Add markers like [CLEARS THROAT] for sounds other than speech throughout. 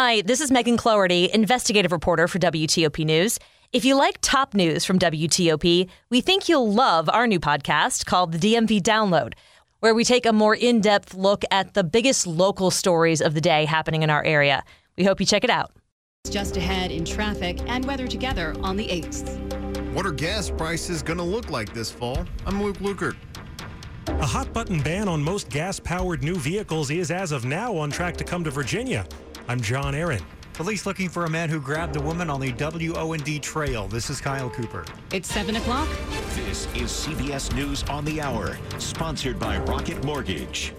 Hi, this is Megan Cloherty, investigative reporter for WTOP News. If you like top news from WTOP, we think you'll love our new podcast called the DMV Download, where we take a more in depth look at the biggest local stories of the day happening in our area. We hope you check it out. Just ahead in traffic and weather together on the 8th. What are gas prices going to look like this fall? I'm Luke Lukert. A hot button ban on most gas powered new vehicles is, as of now, on track to come to Virginia. I'm John Aaron. Police looking for a man who grabbed a woman on the WO&D trail. This is Kyle Cooper. It's 7 o'clock. This is CBS News on the Hour, sponsored by Rocket Mortgage.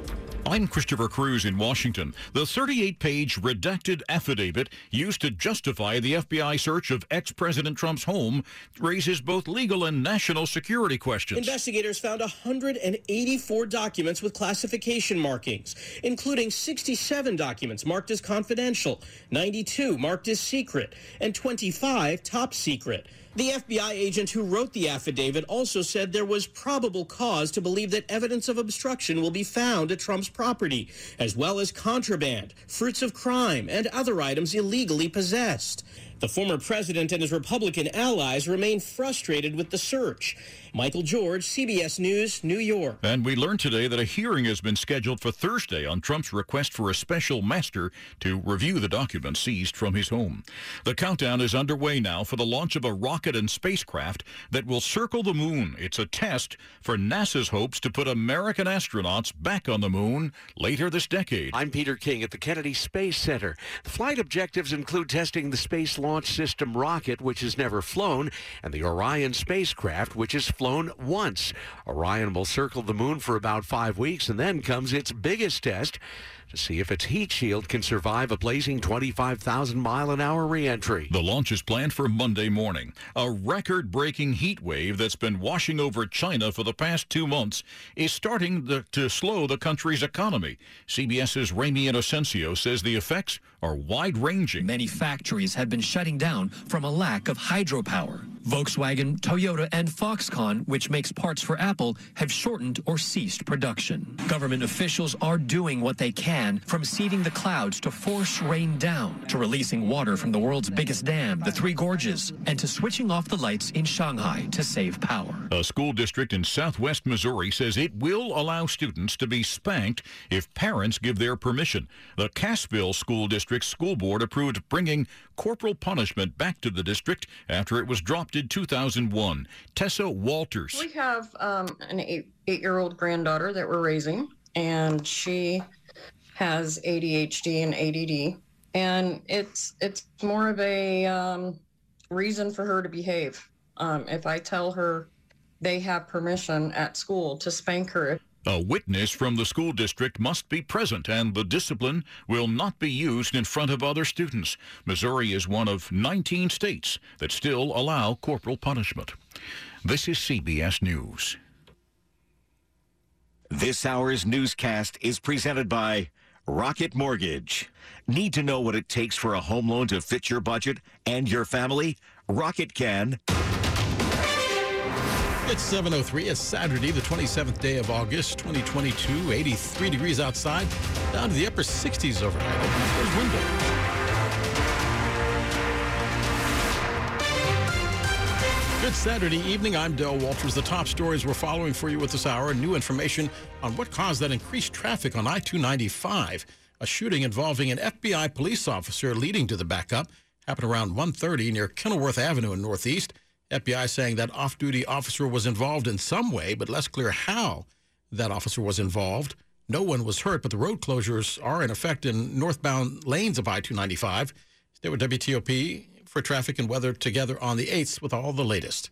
I'm Christopher Cruz in Washington. The 38 page redacted affidavit used to justify the FBI search of ex President Trump's home raises both legal and national security questions. Investigators found 184 documents with classification markings, including 67 documents marked as confidential, 92 marked as secret, and 25 top secret. The FBI agent who wrote the affidavit also said there was probable cause to believe that evidence of obstruction will be found at Trump's property, as well as contraband, fruits of crime, and other items illegally possessed. The former president and his Republican allies remain frustrated with the search. Michael George, CBS News, New York. And we learned today that a hearing has been scheduled for Thursday on Trump's request for a special master to review the documents seized from his home. The countdown is underway now for the launch of a rocket and spacecraft that will circle the moon. It's a test for NASA's hopes to put American astronauts back on the moon later this decade. I'm Peter King at the Kennedy Space Center. The flight objectives include testing the Space Launch System rocket, which has never flown, and the Orion spacecraft, which has flown once. Orion will circle the moon for about five weeks, and then comes its biggest test to see if its heat shield can survive a blazing 25,000 mile an hour reentry. The launch is planned for Monday morning. A record breaking heat wave that's been washing over China for the past two months is starting the, to slow the country's economy. CBS's Ramy Inocencio says the effects are wide ranging. Many factories have been shutting down from a lack of hydropower. Volkswagen, Toyota, and Foxconn, which makes parts for Apple, have shortened or ceased production. Government officials are doing what they can, from seeding the clouds to force rain down, to releasing water from the world's biggest dam, the Three Gorges, and to switching off the lights in Shanghai to save power. A school district in southwest Missouri says it will allow students to be spanked if parents give their permission. The Cassville School District School Board approved bringing corporal punishment back to the district after it was dropped in 2001. Tessa Walters. We have um, an eight eight year old granddaughter that we're raising, and she has ADHD and ADD, and it's it's more of a um, reason for her to behave. Um, if I tell her they have permission at school to spank her, A witness from the school district must be present, and the discipline will not be used in front of other students. Missouri is one of 19 states that still allow corporal punishment. This is CBS News. This hour's newscast is presented by Rocket Mortgage. Need to know what it takes for a home loan to fit your budget and your family? Rocket can. It's 7.03. It's Saturday, the 27th day of August, 2022. 83 degrees outside, down to the upper 60s overnight. Open the first window. Good Saturday evening. I'm Del Walters. The top stories we're following for you at this hour. New information on what caused that increased traffic on I-295. A shooting involving an FBI police officer leading to the backup happened around 1.30 near Kenilworth Avenue in Northeast. FBI saying that off-duty officer was involved in some way, but less clear how that officer was involved. No one was hurt, but the road closures are in effect in northbound lanes of I-295. Stay with WTOP for traffic and weather together on the 8th with all the latest.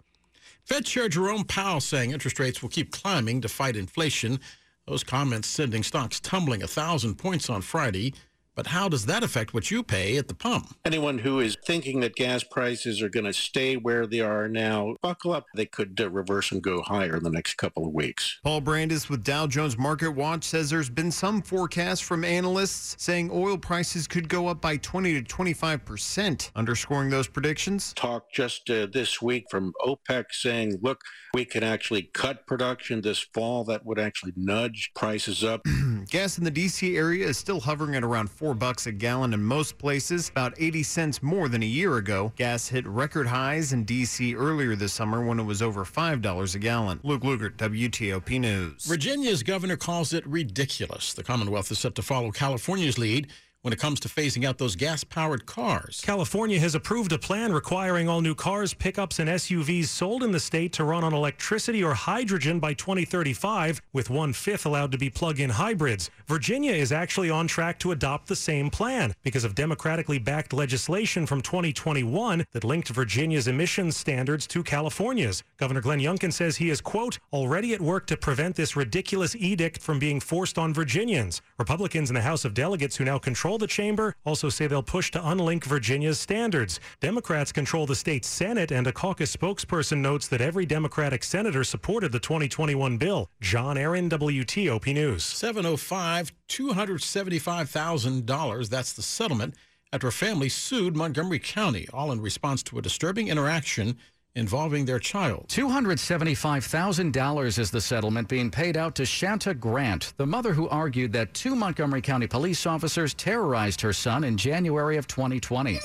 Fed Chair Jerome Powell saying interest rates will keep climbing to fight inflation. Those comments sending stocks tumbling a thousand points on Friday. But how does that affect what you pay at the pump? Anyone who is thinking that gas prices are going to stay where they are now, buckle up. They could uh, reverse and go higher in the next couple of weeks. Paul Brandus with Dow Jones Market Watch says there's been some forecasts from analysts saying oil prices could go up by 20 to 25 percent, underscoring those predictions. Talk just uh, this week from OPEC saying, look, we can actually cut production this fall. That would actually nudge prices up. [CLEARS THROAT] Gas in the DC area is still hovering at around 4 bucks a gallon in most places, about 80 cents more than a year ago. Gas hit record highs in DC earlier this summer when it was over $5 a gallon. Luke Lukert, WTOP News. Virginia's governor calls it ridiculous. The Commonwealth is set to follow California's lead when it comes to phasing out those gas powered cars. California has approved a plan requiring all new cars, pickups, and SUVs sold in the state to run on electricity or hydrogen by 2035, with one fifth allowed to be plug in hybrids. Virginia is actually on track to adopt the same plan because of democratically backed legislation from 2021 that linked Virginia's emissions standards to California's. Governor Glenn Youngkin says he is, quote, already at work to prevent this ridiculous edict from being forced on Virginians. Republicans in the House of Delegates who now control the chamber also say they'll push to unlink Virginia's standards. Democrats control the state Senate, and a caucus spokesperson notes that every Democratic senator supported the 2021 bill. John Aaron, WTOP News. 705 $275,000. That's the settlement after a family sued Montgomery County, all in response to a disturbing interaction involving their child. $275,000 is the settlement being paid out to Shanta Grant, the mother who argued that two Montgomery County police officers terrorized her son in January of 2020. I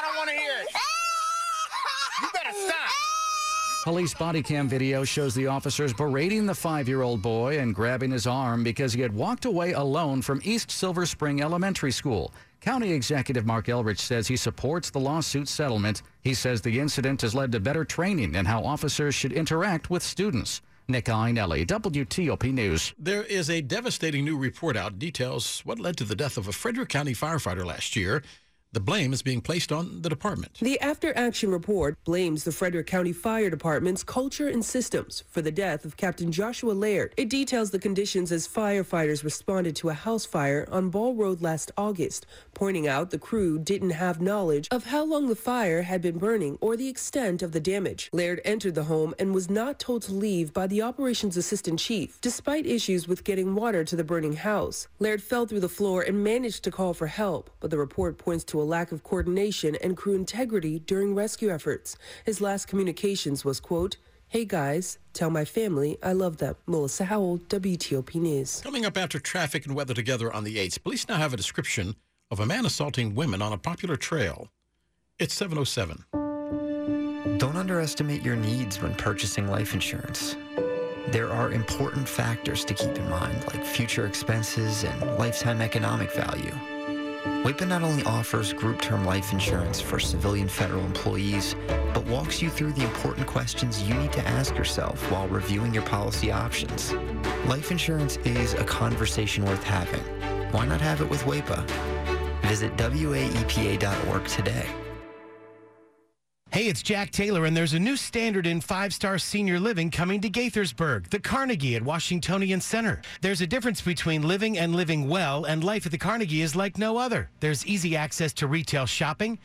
don't want to hear it. You better stop. Police body cam video shows the officers berating the five year old boy and grabbing his arm because he had walked away alone from East Silver Spring Elementary School. County Executive Marc Elrich says he supports the lawsuit settlement. He says the incident has led to better training in how officers should interact with students. Nick Iannelli, WTOP News. There is a devastating new report out details what led to the death of a Frederick County firefighter last year. The blame is being placed on the department. The after action report blames the Frederick County Fire Department's culture and systems for the death of Captain Joshua Laird. It details the conditions as firefighters responded to a house fire on Ball Road last August, pointing out the crew didn't have knowledge of how long the fire had been burning or the extent of the damage. Laird entered the home and was not told to leave by the operations assistant chief, despite issues with getting water to the burning house. Laird fell through the floor and managed to call for help, but the report points to a lack of coordination and crew integrity during rescue efforts. His last communications was, quote, Hey guys, tell my family I love them. Melissa Howell, WTOP News. Coming up after traffic and weather together on the 8th, police now have a description of a man assaulting women on a popular trail. It's 707. Don't underestimate your needs when purchasing life insurance. There are important factors to keep in mind, like future expenses and lifetime economic value. WAEPA not only offers group term life insurance for civilian federal employees, but walks you through the important questions you need to ask yourself while reviewing your policy options. Life insurance is a conversation worth having. Why not have it with WAEPA? Visit WAEPA.org today. Hey, it's Jack Taylor, and there's a new standard in five star senior living coming to Gaithersburg, the Carnegie at Washingtonian Center. There's a difference between living and living well, and life at the Carnegie is like no other. There's easy access to retail shopping,